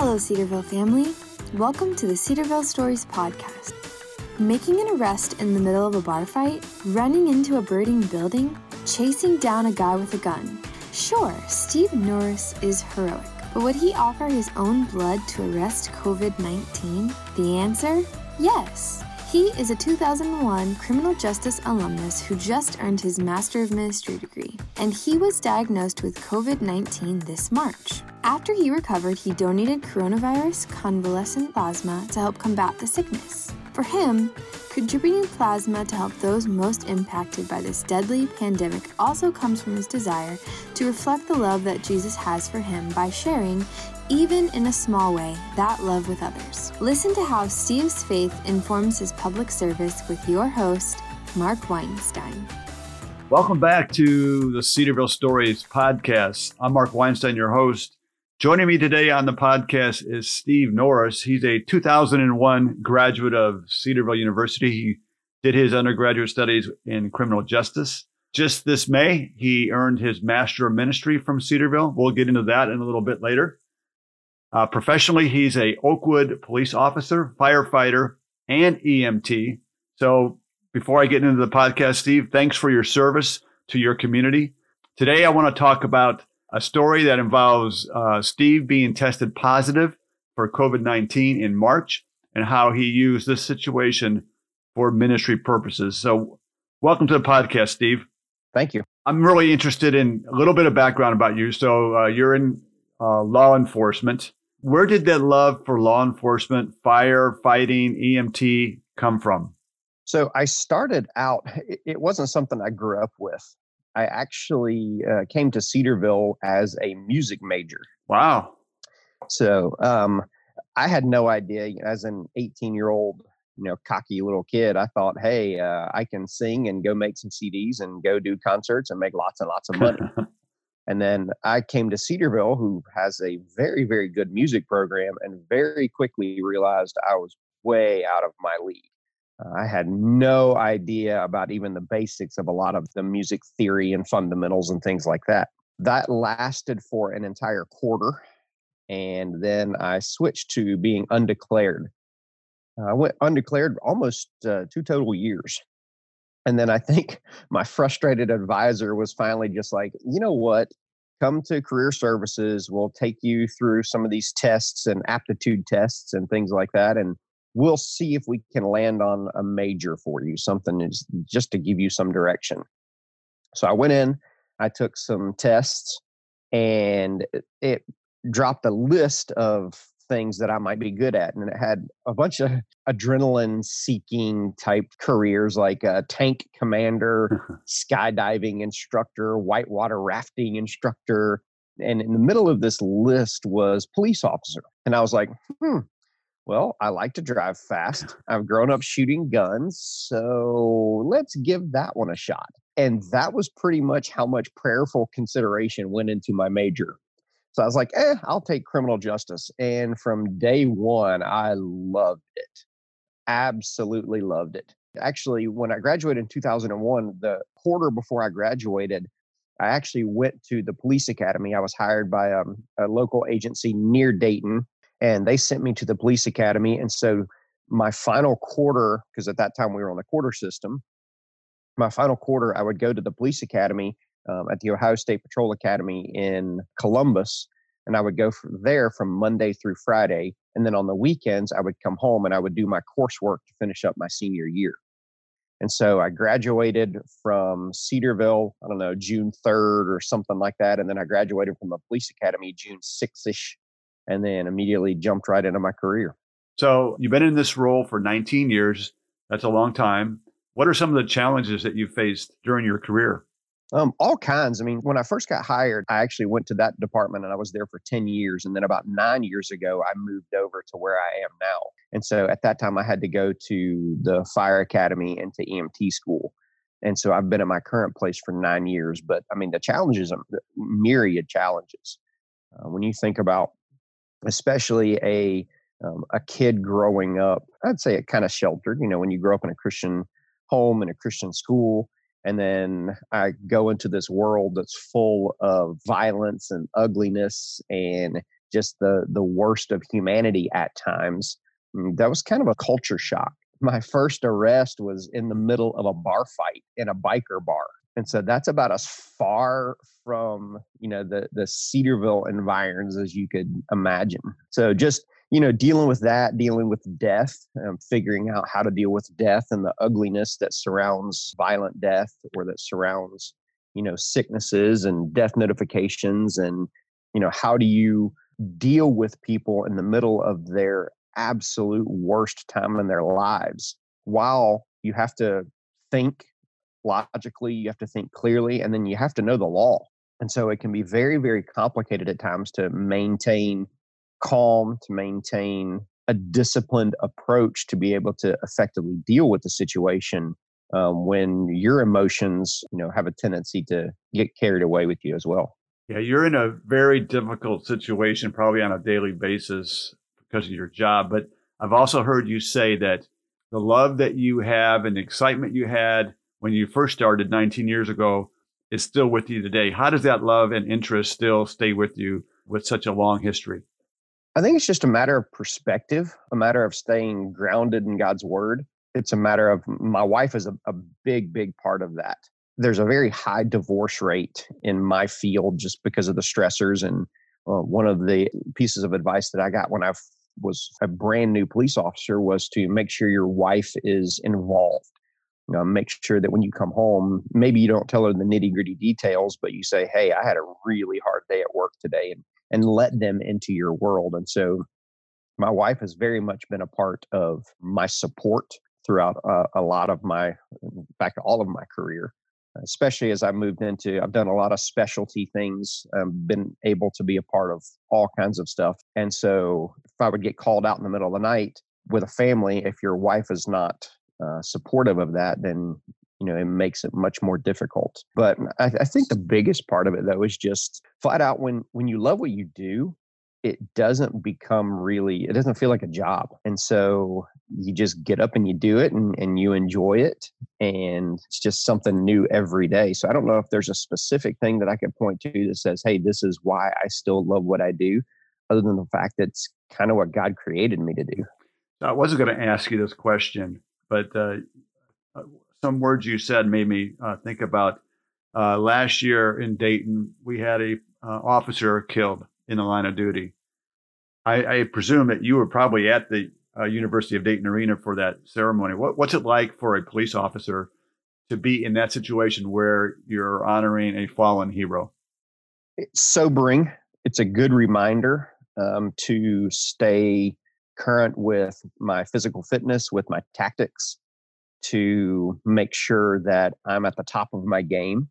Hello, Cedarville family. Welcome to the Cedarville Stories podcast. Making an arrest in the middle of a bar fight, running into a burning building, chasing down a guy with a gun. Sure, Steve Norris is heroic, but would he offer his own blood to arrest COVID 19? The answer? Yes. He is a 2001 criminal justice alumnus who just earned his Master of Ministry degree, and he was diagnosed with COVID 19 this March. After he recovered, he donated coronavirus convalescent plasma to help combat the sickness. For him, contributing plasma to help those most impacted by this deadly pandemic also comes from his desire to reflect the love that Jesus has for him by sharing even in a small way, that love with others. Listen to how Steve's faith informs his public service with your host, Mark Weinstein. Welcome back to the Cedarville Stories podcast. I'm Mark Weinstein, your host. Joining me today on the podcast is Steve Norris. He's a 2001 graduate of Cedarville University. He did his undergraduate studies in criminal justice. Just this May, he earned his Master of Ministry from Cedarville. We'll get into that in a little bit later. Uh, professionally, he's a Oakwood police officer, firefighter, and EMT. So before I get into the podcast, Steve, thanks for your service to your community. Today, I want to talk about a story that involves uh, Steve being tested positive for COVID 19 in March and how he used this situation for ministry purposes. So, welcome to the podcast, Steve. Thank you. I'm really interested in a little bit of background about you. So, uh, you're in uh, law enforcement. Where did that love for law enforcement, fire, fighting, EMT come from? So I started out, it wasn't something I grew up with. I actually uh, came to Cedarville as a music major. Wow. So um, I had no idea, as an 18 year old, you know, cocky little kid, I thought, hey, uh, I can sing and go make some CDs and go do concerts and make lots and lots of money. And then I came to Cedarville, who has a very, very good music program, and very quickly realized I was way out of my league. Uh, I had no idea about even the basics of a lot of the music theory and fundamentals and things like that. That lasted for an entire quarter. And then I switched to being undeclared. Uh, I went undeclared almost uh, two total years. And then I think my frustrated advisor was finally just like, you know what? Come to career services. We'll take you through some of these tests and aptitude tests and things like that. And we'll see if we can land on a major for you, something is just to give you some direction. So I went in, I took some tests, and it dropped a list of things that I might be good at. And it had a bunch of adrenaline seeking type careers like a tank commander, skydiving instructor, whitewater rafting instructor. And in the middle of this list was police officer. And I was like, hmm, well, I like to drive fast. I've grown up shooting guns. So let's give that one a shot. And that was pretty much how much prayerful consideration went into my major. So I was like, eh, I'll take criminal justice. And from day one, I loved it. Absolutely loved it. Actually, when I graduated in 2001, the quarter before I graduated, I actually went to the police academy. I was hired by um, a local agency near Dayton, and they sent me to the police academy. And so my final quarter, because at that time we were on the quarter system, my final quarter, I would go to the police academy um, at the Ohio State Patrol Academy in Columbus. And I would go from there from Monday through Friday. And then on the weekends, I would come home and I would do my coursework to finish up my senior year. And so I graduated from Cedarville, I don't know, June 3rd or something like that. And then I graduated from the police academy June 6 ish, and then immediately jumped right into my career. So you've been in this role for 19 years. That's a long time. What are some of the challenges that you faced during your career? Um, all kinds. I mean, when I first got hired, I actually went to that department and I was there for 10 years. And then about nine years ago, I moved over to where I am now. And so at that time, I had to go to the fire academy and to EMT school. And so I've been at my current place for nine years. But I mean, the challenges, are myriad challenges. Uh, when you think about, especially a um, a kid growing up, I'd say it kind of sheltered. You know, when you grow up in a Christian home and a Christian school, and then I go into this world that's full of violence and ugliness and just the the worst of humanity at times. Mm, that was kind of a culture shock. My first arrest was in the middle of a bar fight in a biker bar. And so that's about as far from, you know, the the Cedarville environs as you could imagine. So just you know, dealing with that, dealing with death, um, figuring out how to deal with death and the ugliness that surrounds violent death or that surrounds, you know, sicknesses and death notifications. And, you know, how do you deal with people in the middle of their absolute worst time in their lives while you have to think logically, you have to think clearly, and then you have to know the law. And so it can be very, very complicated at times to maintain calm, to maintain a disciplined approach to be able to effectively deal with the situation um, when your emotions, you know, have a tendency to get carried away with you as well. Yeah, you're in a very difficult situation, probably on a daily basis because of your job. But I've also heard you say that the love that you have and the excitement you had when you first started 19 years ago is still with you today. How does that love and interest still stay with you with such a long history? I think it's just a matter of perspective, a matter of staying grounded in God's word. It's a matter of my wife is a, a big, big part of that. There's a very high divorce rate in my field just because of the stressors. And uh, one of the pieces of advice that I got when I was a brand new police officer was to make sure your wife is involved. Know, make sure that when you come home, maybe you don't tell her the nitty gritty details, but you say, Hey, I had a really hard day at work today. And and let them into your world. And so my wife has very much been a part of my support throughout uh, a lot of my, in fact, all of my career, especially as I moved into, I've done a lot of specialty things, um, been able to be a part of all kinds of stuff. And so if I would get called out in the middle of the night with a family, if your wife is not uh, supportive of that, then you know, it makes it much more difficult. But I, I think the biggest part of it though is just flat out when when you love what you do, it doesn't become really it doesn't feel like a job. And so you just get up and you do it and, and you enjoy it and it's just something new every day. So i don't know if there's a specific thing that i could point to that says hey this is why i still love what i do other than the fact that it's kind of what god created me to do. I wasn't going to ask you this question but uh, some words you said made me uh, think about uh, last year in Dayton. We had a uh, officer killed in the line of duty. I, I, presume that you were probably at the uh, University of Dayton Arena for that ceremony. What, what's it like for a police officer to be in that situation where you're honoring a fallen hero? It's sobering. It's a good reminder um, to stay current with my physical fitness, with my tactics, to make sure that I'm at the top of my game.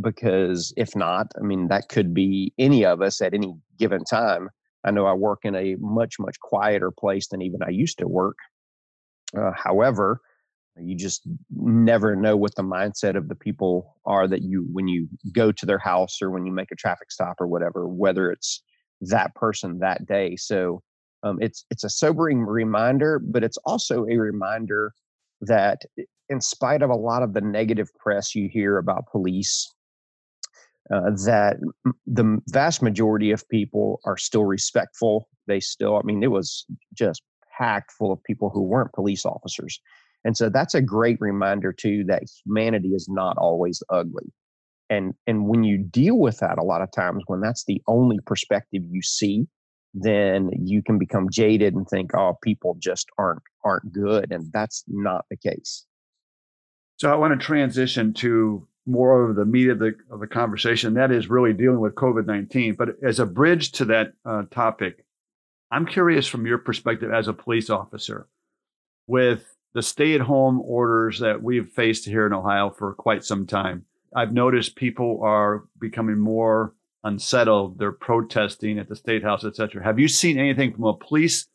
Because if not, I mean, that could be any of us at any given time. I know I work in a much, much quieter place than even I used to work. Uh, however, you just never know what the mindset of the people are that you, when you go to their house or when you make a traffic stop or whatever, whether it's that person that day. So um, it's it's a sobering reminder, but it's also a reminder that in spite of a lot of the negative press you hear about police uh, that the vast majority of people are still respectful. They still i mean it was just packed full of people who weren't police officers. And so that's a great reminder too that humanity is not always ugly. And and when you deal with that a lot of times when that's the only perspective you see then you can become jaded and think, oh, people just aren't aren't good, and that's not the case. So I want to transition to more of the meat of the of the conversation. That is really dealing with COVID nineteen. But as a bridge to that uh, topic, I'm curious from your perspective as a police officer, with the stay at home orders that we've faced here in Ohio for quite some time. I've noticed people are becoming more unsettled. They're protesting at the state house, etc. Have you seen anything from a police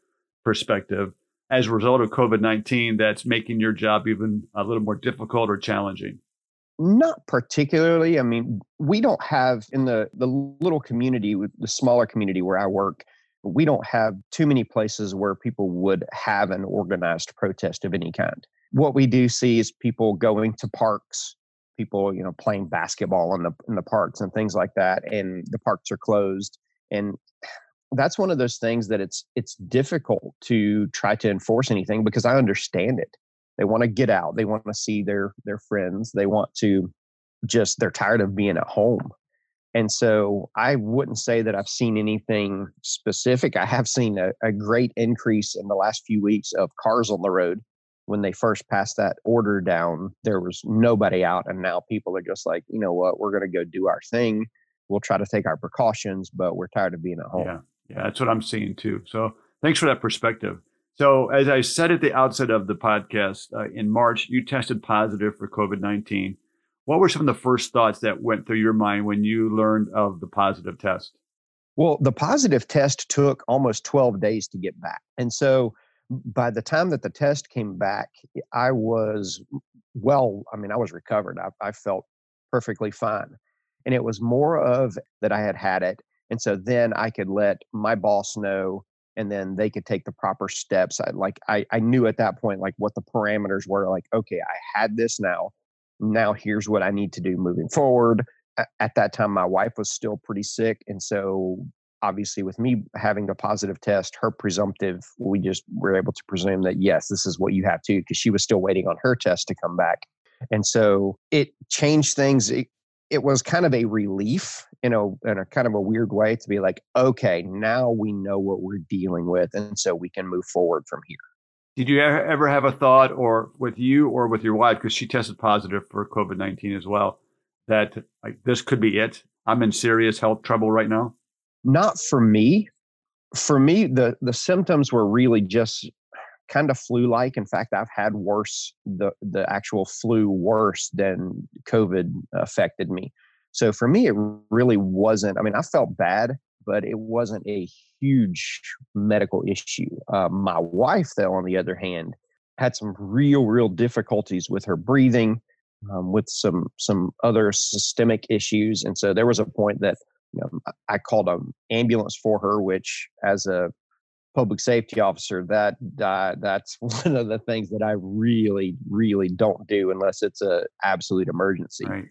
perspective as a result of COVID nineteen that's making your job even a little more difficult or challenging? Not particularly. I mean, we don't have in the the little community, the smaller community where I work, we don't have too many places where people would have an organized protest of any kind. What we do see is people going to parks, people you know playing basketball in the in the parks and things like that and the parks are closed and that's one of those things that it's it's difficult to try to enforce anything because I understand it. They want to get out. They want to see their their friends. They want to just they're tired of being at home. And so I wouldn't say that I've seen anything specific. I have seen a, a great increase in the last few weeks of cars on the road. When they first passed that order down, there was nobody out. And now people are just like, you know what, we're going to go do our thing. We'll try to take our precautions, but we're tired of being at home. Yeah. Yeah. That's what I'm seeing too. So thanks for that perspective. So, as I said at the outset of the podcast, uh, in March, you tested positive for COVID 19. What were some of the first thoughts that went through your mind when you learned of the positive test? Well, the positive test took almost 12 days to get back. And so by the time that the test came back, I was well, I mean, I was recovered. I, I felt perfectly fine. And it was more of that I had had it. And so then I could let my boss know and then they could take the proper steps. I like I, I knew at that point like what the parameters were like, okay, I had this now now here's what I need to do moving forward. At that time, my wife was still pretty sick. And so, obviously, with me having a positive test, her presumptive, we just were able to presume that, yes, this is what you have to, because she was still waiting on her test to come back. And so, it changed things. It, it was kind of a relief you know in a kind of a weird way to be like okay now we know what we're dealing with and so we can move forward from here did you ever have a thought, or with you or with your wife, because she tested positive for COVID 19 as well, that like this could be it? I'm in serious health trouble right now? Not for me. For me, the, the symptoms were really just kind of flu like. In fact, I've had worse, the, the actual flu worse than COVID affected me. So for me, it really wasn't. I mean, I felt bad, but it wasn't a huge medical issue. Uh, my wife, though, on the other hand, had some real, real difficulties with her breathing, um, with some some other systemic issues, and so there was a point that you know, I called an ambulance for her, which as a public safety officer, that uh, that's one of the things that I really, really don't do unless it's a absolute emergency. Right.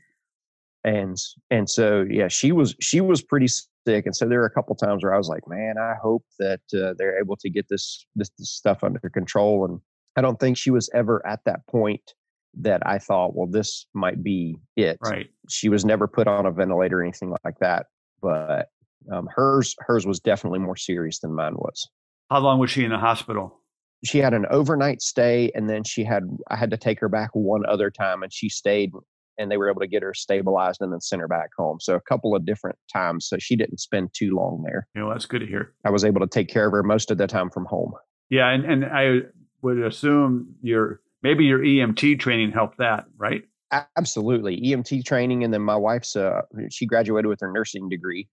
And and so yeah, she was she was pretty sick, and so there were a couple times where I was like, man, I hope that uh, they're able to get this, this this stuff under control. And I don't think she was ever at that point that I thought, well, this might be it. Right. She was never put on a ventilator or anything like that, but um, hers hers was definitely more serious than mine was. How long was she in the hospital? She had an overnight stay, and then she had I had to take her back one other time, and she stayed and they were able to get her stabilized and then send her back home. So a couple of different times. So she didn't spend too long there. You know, that's good to hear. I was able to take care of her most of the time from home. Yeah, and, and I would assume your maybe your EMT training helped that, right? Absolutely, EMT training, and then my wife's uh, she graduated with her nursing degree,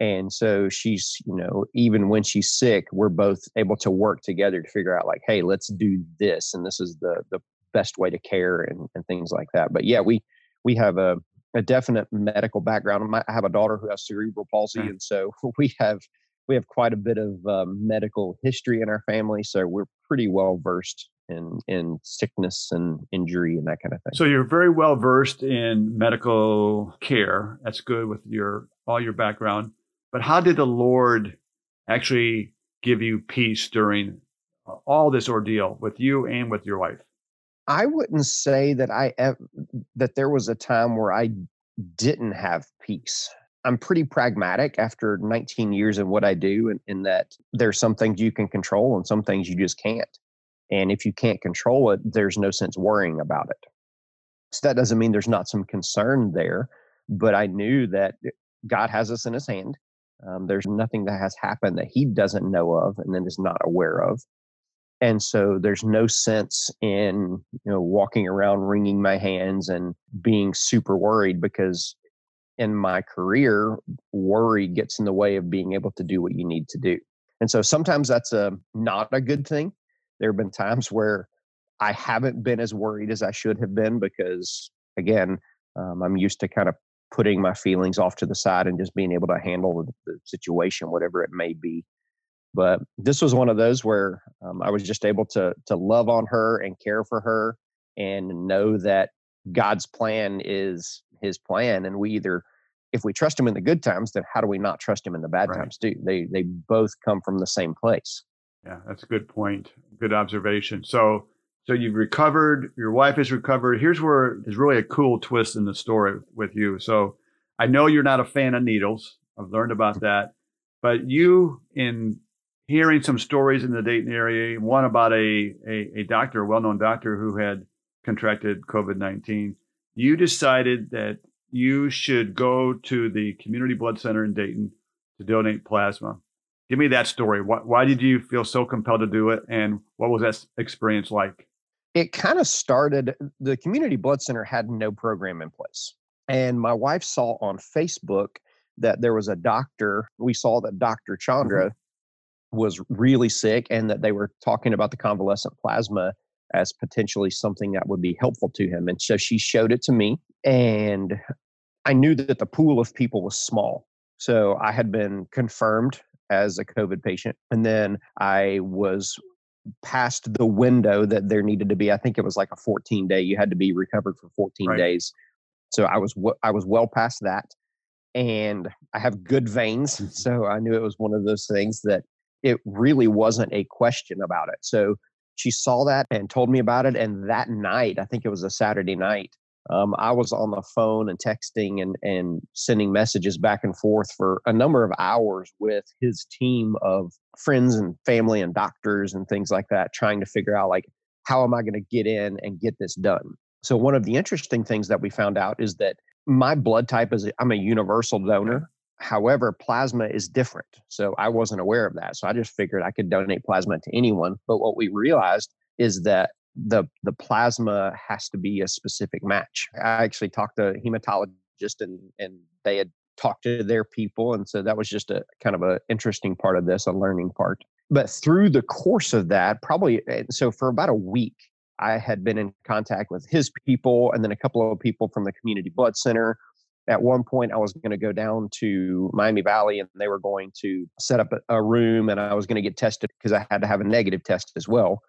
and so she's you know even when she's sick, we're both able to work together to figure out like, hey, let's do this, and this is the the best way to care and, and things like that. But yeah, we we have a, a definite medical background. I have a daughter who has cerebral palsy, and so we have we have quite a bit of um, medical history in our family. So we're pretty well versed in in sickness and injury and that kind of thing. So you're very well versed in medical care. That's good with your all your background. But how did the Lord actually give you peace during all this ordeal with you and with your wife? I wouldn't say that I that there was a time where I didn't have peace. I'm pretty pragmatic after 19 years in what I do, and in, in that there's some things you can control and some things you just can't. And if you can't control it, there's no sense worrying about it. So that doesn't mean there's not some concern there, but I knew that God has us in His hand. Um, there's nothing that has happened that He doesn't know of and then is not aware of and so there's no sense in you know walking around wringing my hands and being super worried because in my career worry gets in the way of being able to do what you need to do and so sometimes that's a not a good thing there have been times where i haven't been as worried as i should have been because again um, i'm used to kind of putting my feelings off to the side and just being able to handle the, the situation whatever it may be but this was one of those where um, I was just able to to love on her and care for her and know that God's plan is His plan, and we either if we trust him in the good times, then how do we not trust him in the bad Right. times too? They they both come from the same place. Yeah, that's a good point. Good observation. So, so you've recovered. Your wife has recovered. Here's where is really a cool twist in the story with you. So, I know you're not a fan of needles. I've learned about that, but you, in hearing some stories in the Dayton area, one about a a, a doctor, a well-known doctor who had contracted COVID nineteen, you decided that you should go to the community blood center in Dayton to donate plasma. Give me that story. Why, why did you feel so compelled to do it, and what was that experience like? It kind of started. The community blood center had no program in place, and my wife saw on Facebook that there was a doctor. We saw that Dr. Mm-hmm. Chandra was really sick, and that they were talking about the convalescent plasma as potentially something that would be helpful to him. And so she showed it to me, and I knew that the pool of people was small. So I had been confirmed as a COVID patient, and then I was past the window that there needed to be. I think it was like a 14 day. You had to be recovered for 14 Right. days. So I was I was well past that, and I have good veins. Mhm. So I knew it was one of those things that it really wasn't a question about it. So she saw that and told me about it. And that night, I think it was a Saturday night, um, I was on the phone and texting and, and sending messages back and forth for a number of hours with his team of friends and family and doctors and things like that, trying to figure out like, how am I going to get in and get this done? So one of the interesting things that we found out is that my blood type is I'm a universal donor. However, plasma is different. So I wasn't aware of that. So I just figured I could donate plasma to anyone. But what we realized is that the the plasma has to be a specific match. I actually talked to a hematologist and and they had talked to their people. And so that was just a kind of a interesting part of this, a learning part. But through the course of that, probably eh, so for about a week, I had been in contact with his people and then a couple of people from the community blood center. At one point, I was going to go down to Miami Valley and they were going to set up a room and I was going to get tested because I had to have a negative test as well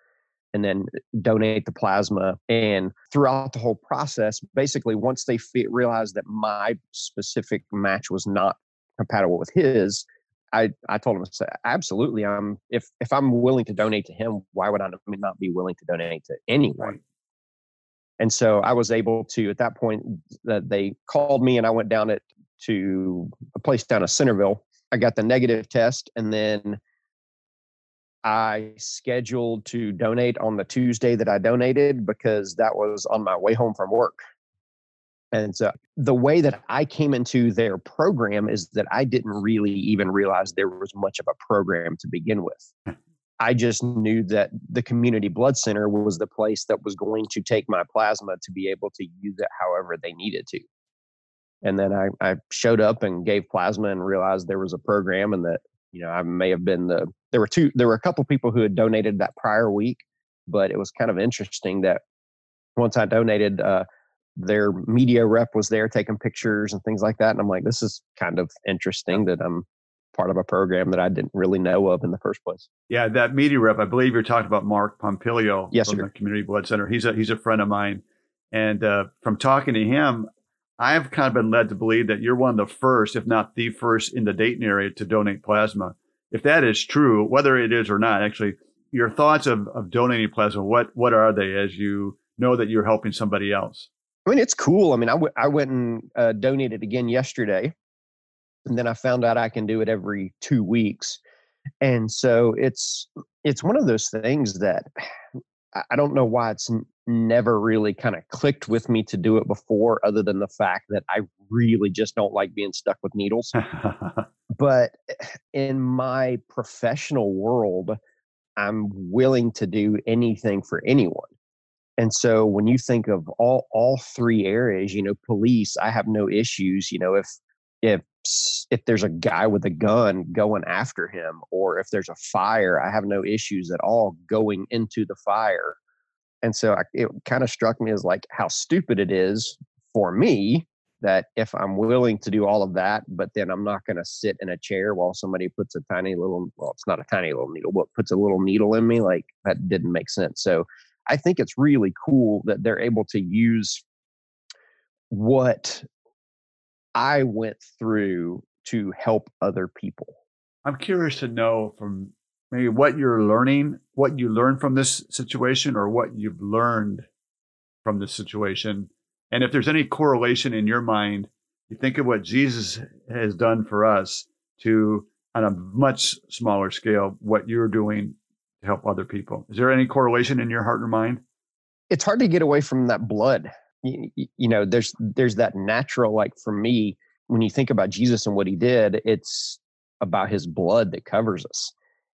and then donate the plasma. And throughout the whole process, basically, once they fe- realized that my specific match was not compatible with his, I, I told him, I absolutely. I'm if if I'm willing to donate to him, why would I not be willing to donate to anyone? And so I was able to, at that point, that they called me and I went down it to a place down in Centerville. I got the negative test and then I scheduled to donate on the Tuesday that I donated because that was on my way home from work. And so the way that I came into their program is that I didn't really even realize there was much of a program to begin with. Hmm. I just knew that the community blood center was the place that was going to take my plasma to be able to use it however they needed to. And then I, I showed up and gave plasma and realized there was a program and that, you know, I may have been the, there were two, there were a couple people who had donated that prior week, but it was kind of interesting that once I donated, uh, their media rep was there taking pictures and things like that. And I'm like, this is kind of interesting that I'm part of a program that I didn't really know of in the first place. Yeah, that media rep. I believe you're talking about Mark Pompilio Yes, from sir. the Community Blood Center. He's a he's a friend of mine, and uh, from talking to him, I've kind of been led to believe that you're one of the first, if not the first, in the Dayton area to donate plasma. If that is true, whether it is or not, actually, your thoughts of, of donating plasma, what what are they as you know that you're helping somebody else? I mean, it's cool. I mean, I, w- I went and uh, donated again yesterday, and then I found out I can do it every two weeks, and so it's it's one of those things that I- don't know why it's n- never really kind of clicked with me to do it before, other than the fact that I really just don't like being stuck with needles. but in my professional world i'm willing to do anything for anyone. And so when you think of all all three areas you know police i have no issues you know if if if there's a guy with a gun going after him or if there's a fire i have no issues at all going into the fire. And so I, it kind of struck me as like how stupid it is for me that if I'm willing to do all of that, but then I'm not going to sit in a chair while somebody puts a tiny little, well, it's not a tiny little needle, but puts a little needle in me, like that didn't make sense. So I think it's really cool that they're able to use what I went through to help other people. I'm curious to know from maybe what you're learning, what you learned from this situation, or what you've learned from this situation. And if there's any correlation in your mind, you think of what Jesus has done for us to, on a much smaller scale, what you're doing to help other people. Is there any correlation in your heart or mind? It's hard to get away from that blood. You, you know, there's there's that natural, like for me, when you think about Jesus and what he did, it's about his blood that covers us.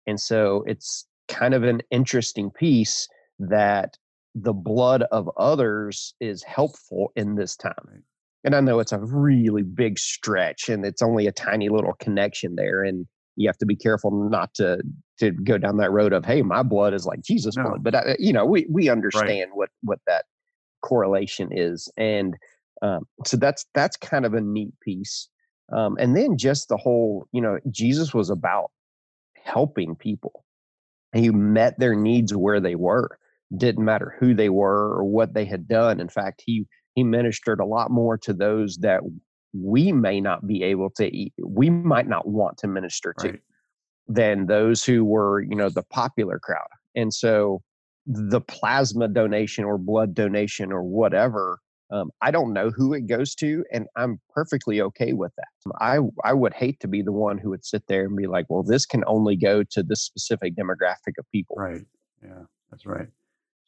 And so it's kind of an interesting piece that the blood of others is helpful in this time. And I know it's a really big stretch and it's only a tiny little connection there. And you have to be careful not to to go down that road of, hey, my blood is like Jesus' no. blood. But, I, you know, we, we understand right. what, what that correlation is. And um, so that's that's kind of a neat piece. Um, and then just the whole, you know, Jesus was about helping people. He met their needs where they were. Didn't matter who they were or what they had done. In fact, he he ministered a lot more to those that we may not be able to eat, we might not want to minister to right. than those who were, you know, the popular crowd. And so the plasma donation or blood donation or whatever um, I don't know who it goes to, and I'm perfectly okay with that. I I would hate to be the one who would sit there and be like, "Well, this can only go to this specific demographic of people." Right. Yeah, that's right.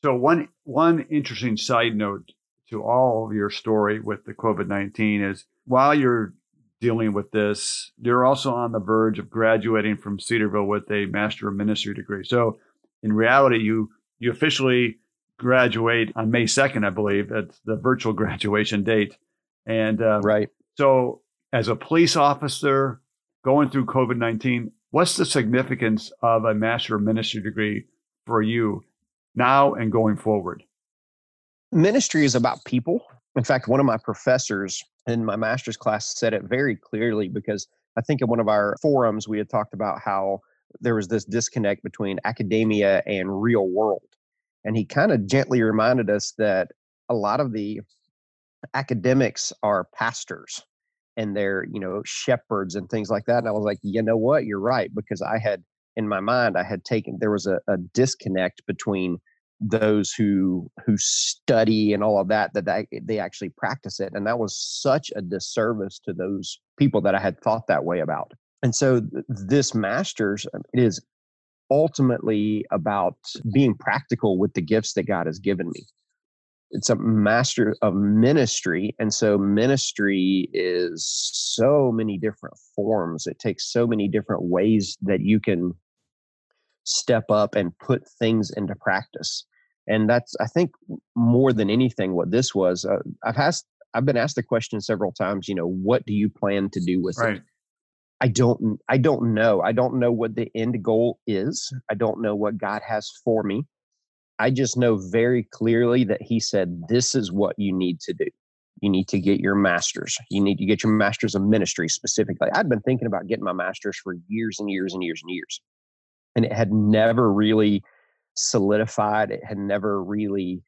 So one one interesting side note to all of your story with the COVID nineteen is while you're dealing with this, you're also on the verge of graduating from Cedarville with a Master of Ministry degree. So in reality, you you officially graduate on May 2nd, I believe. That's the virtual graduation date. And uh, right. So, as a police officer going through COVID 19, what's the significance of a Master of Ministry degree for you now and going forward? Ministry is about people. In fact, one of my professors in my master's class said it very clearly because I think in one of our forums we had talked about how there was this disconnect between academia and real world and he kind of gently reminded us that a lot of the academics are pastors and they're you know shepherds and things like that and i was like you know what you're right because i had in my mind i had taken there was a, a disconnect between those who who study and all of that that they, they actually practice it and that was such a disservice to those people that i had thought that way about and so th- this masters um, is ultimately about being practical with the gifts that God has given me. It's a master of ministry. And so, ministry is so many different forms. It takes so many different ways that you can step up and put things into practice. And that's, I think, more than anything, what this was. Uh, I've asked, I've been asked the question several times. You know, what do you plan to do with right. it? I don't I don't know. I don't know what the end goal is. I don't know what God has for me. I just know very clearly that he said this is what you need to do. You need to get your masters. You need to get your masters of ministry specifically. I'd been thinking about getting my masters for years and years and years and years. And it had never really solidified. It had never really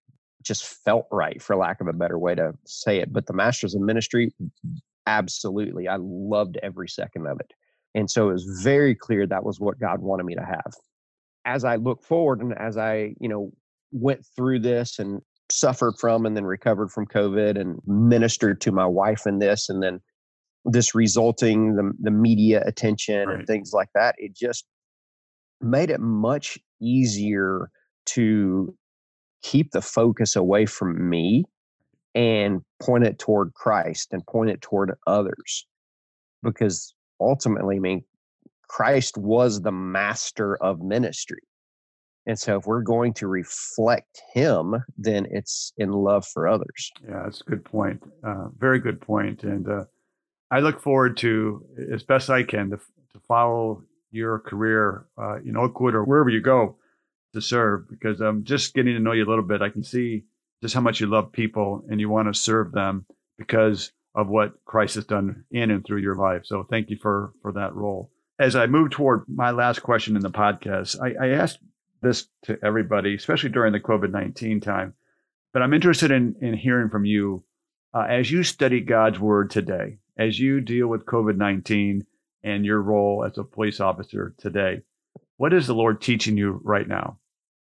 just felt right, for lack of a better way to say it. But the masters of ministry, absolutely. I loved every second of it. And so it was very clear that was what God wanted me to have. As I look forward and as I, you know, went through this and suffered from and then recovered from COVID and ministered to my wife in this and then this resulting the, the media attention right. and things like that, it just made it much easier to keep the focus away from me and point it toward Christ and point it toward others. Because ultimately, I mean, Christ was the master of ministry. And so if we're going to reflect him, then it's in love for others. Yeah, that's a good point. Uh, very good point. And uh, I look forward to, as best I can, to, to follow your career uh, in Oakwood or wherever you go to serve because I'm just getting to know you a little bit. I can see just how much you love people and you want to serve them because of what Christ has done in and through your life. So thank you for for that role. As I move toward my last question in the podcast, I, I asked this to everybody, especially during the COVID nineteen time. But I'm interested in in hearing from you uh, as you study God's word today, as you deal with COVID 19 and your role as a police officer today. What is the Lord teaching you right now?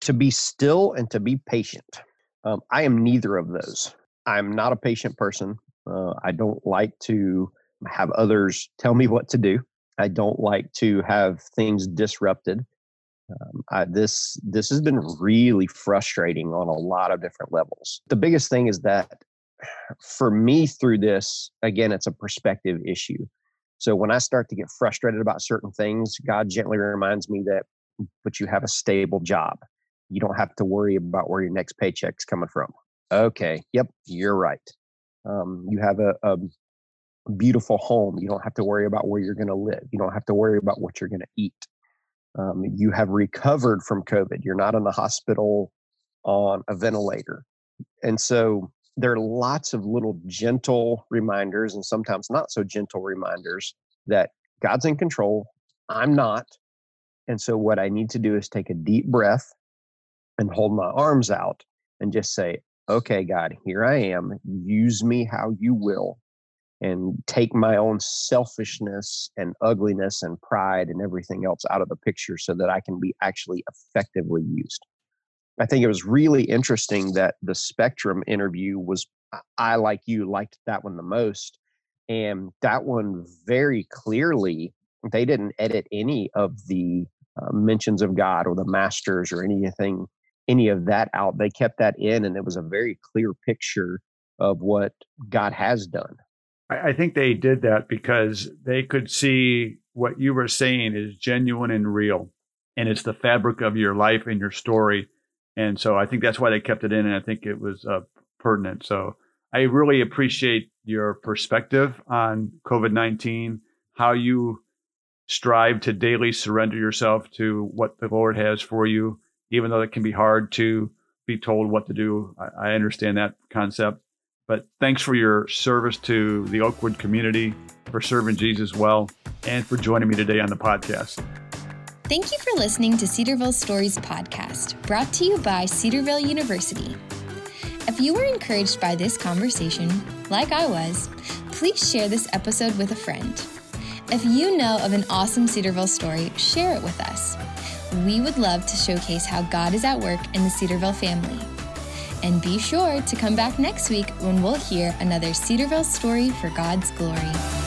To be still and to be patient. Um, I am neither of those. I'm not a patient person. Uh, I don't like to have others tell me what to do. I don't like to have things disrupted. Um, I, this this has been really frustrating on a lot of different levels. The biggest thing is that for me through this, again, it's a perspective issue. So when I start to get frustrated about certain things, God gently reminds me that, but you have a stable job. You don't have to worry about where your next paycheck's coming from. Okay, yep, you're right. Um, you have a, a beautiful home. You don't have to worry about where you're going to live. You don't have to worry about what you're going to eat. Um, you have recovered from COVID. You're not in the hospital on a ventilator. And so there are lots of little gentle reminders and sometimes not so gentle reminders that God's in control. I'm not. And so what I need to do is take a deep breath and hold my arms out and just say, okay, God, here I am. Use me how you will and take my own selfishness and ugliness and pride and everything else out of the picture so that I can be actually effectively used. I think it was really interesting that the Spectrum interview was, I like you liked that one the most. And that one very clearly, they didn't edit any of the uh, mentions of God or the masters or anything, any of that out. They kept that in, and it was a very clear picture of what God has done. I, I think they did that because they could see what you were saying is genuine and real. And it's the fabric of your life and your story. And so I think that's why they kept it in. And I think it was uh, pertinent. So I really appreciate your perspective on COVID 19, how you strive to daily surrender yourself to what the Lord has for you, even though it can be hard to be told what to do. I, I understand that concept. But thanks for your service to the Oakwood community, for serving Jesus well, and for joining me today on the podcast. Thank you for listening to Cedarville Stories podcast, brought to you by Cedarville University. If you were encouraged by this conversation, like I was, please share this episode with a friend. If you know of an awesome Cedarville story, share it with us. We would love to showcase how God is at work in the Cedarville family. And be sure to come back next week when we'll hear another Cedarville story for God's glory.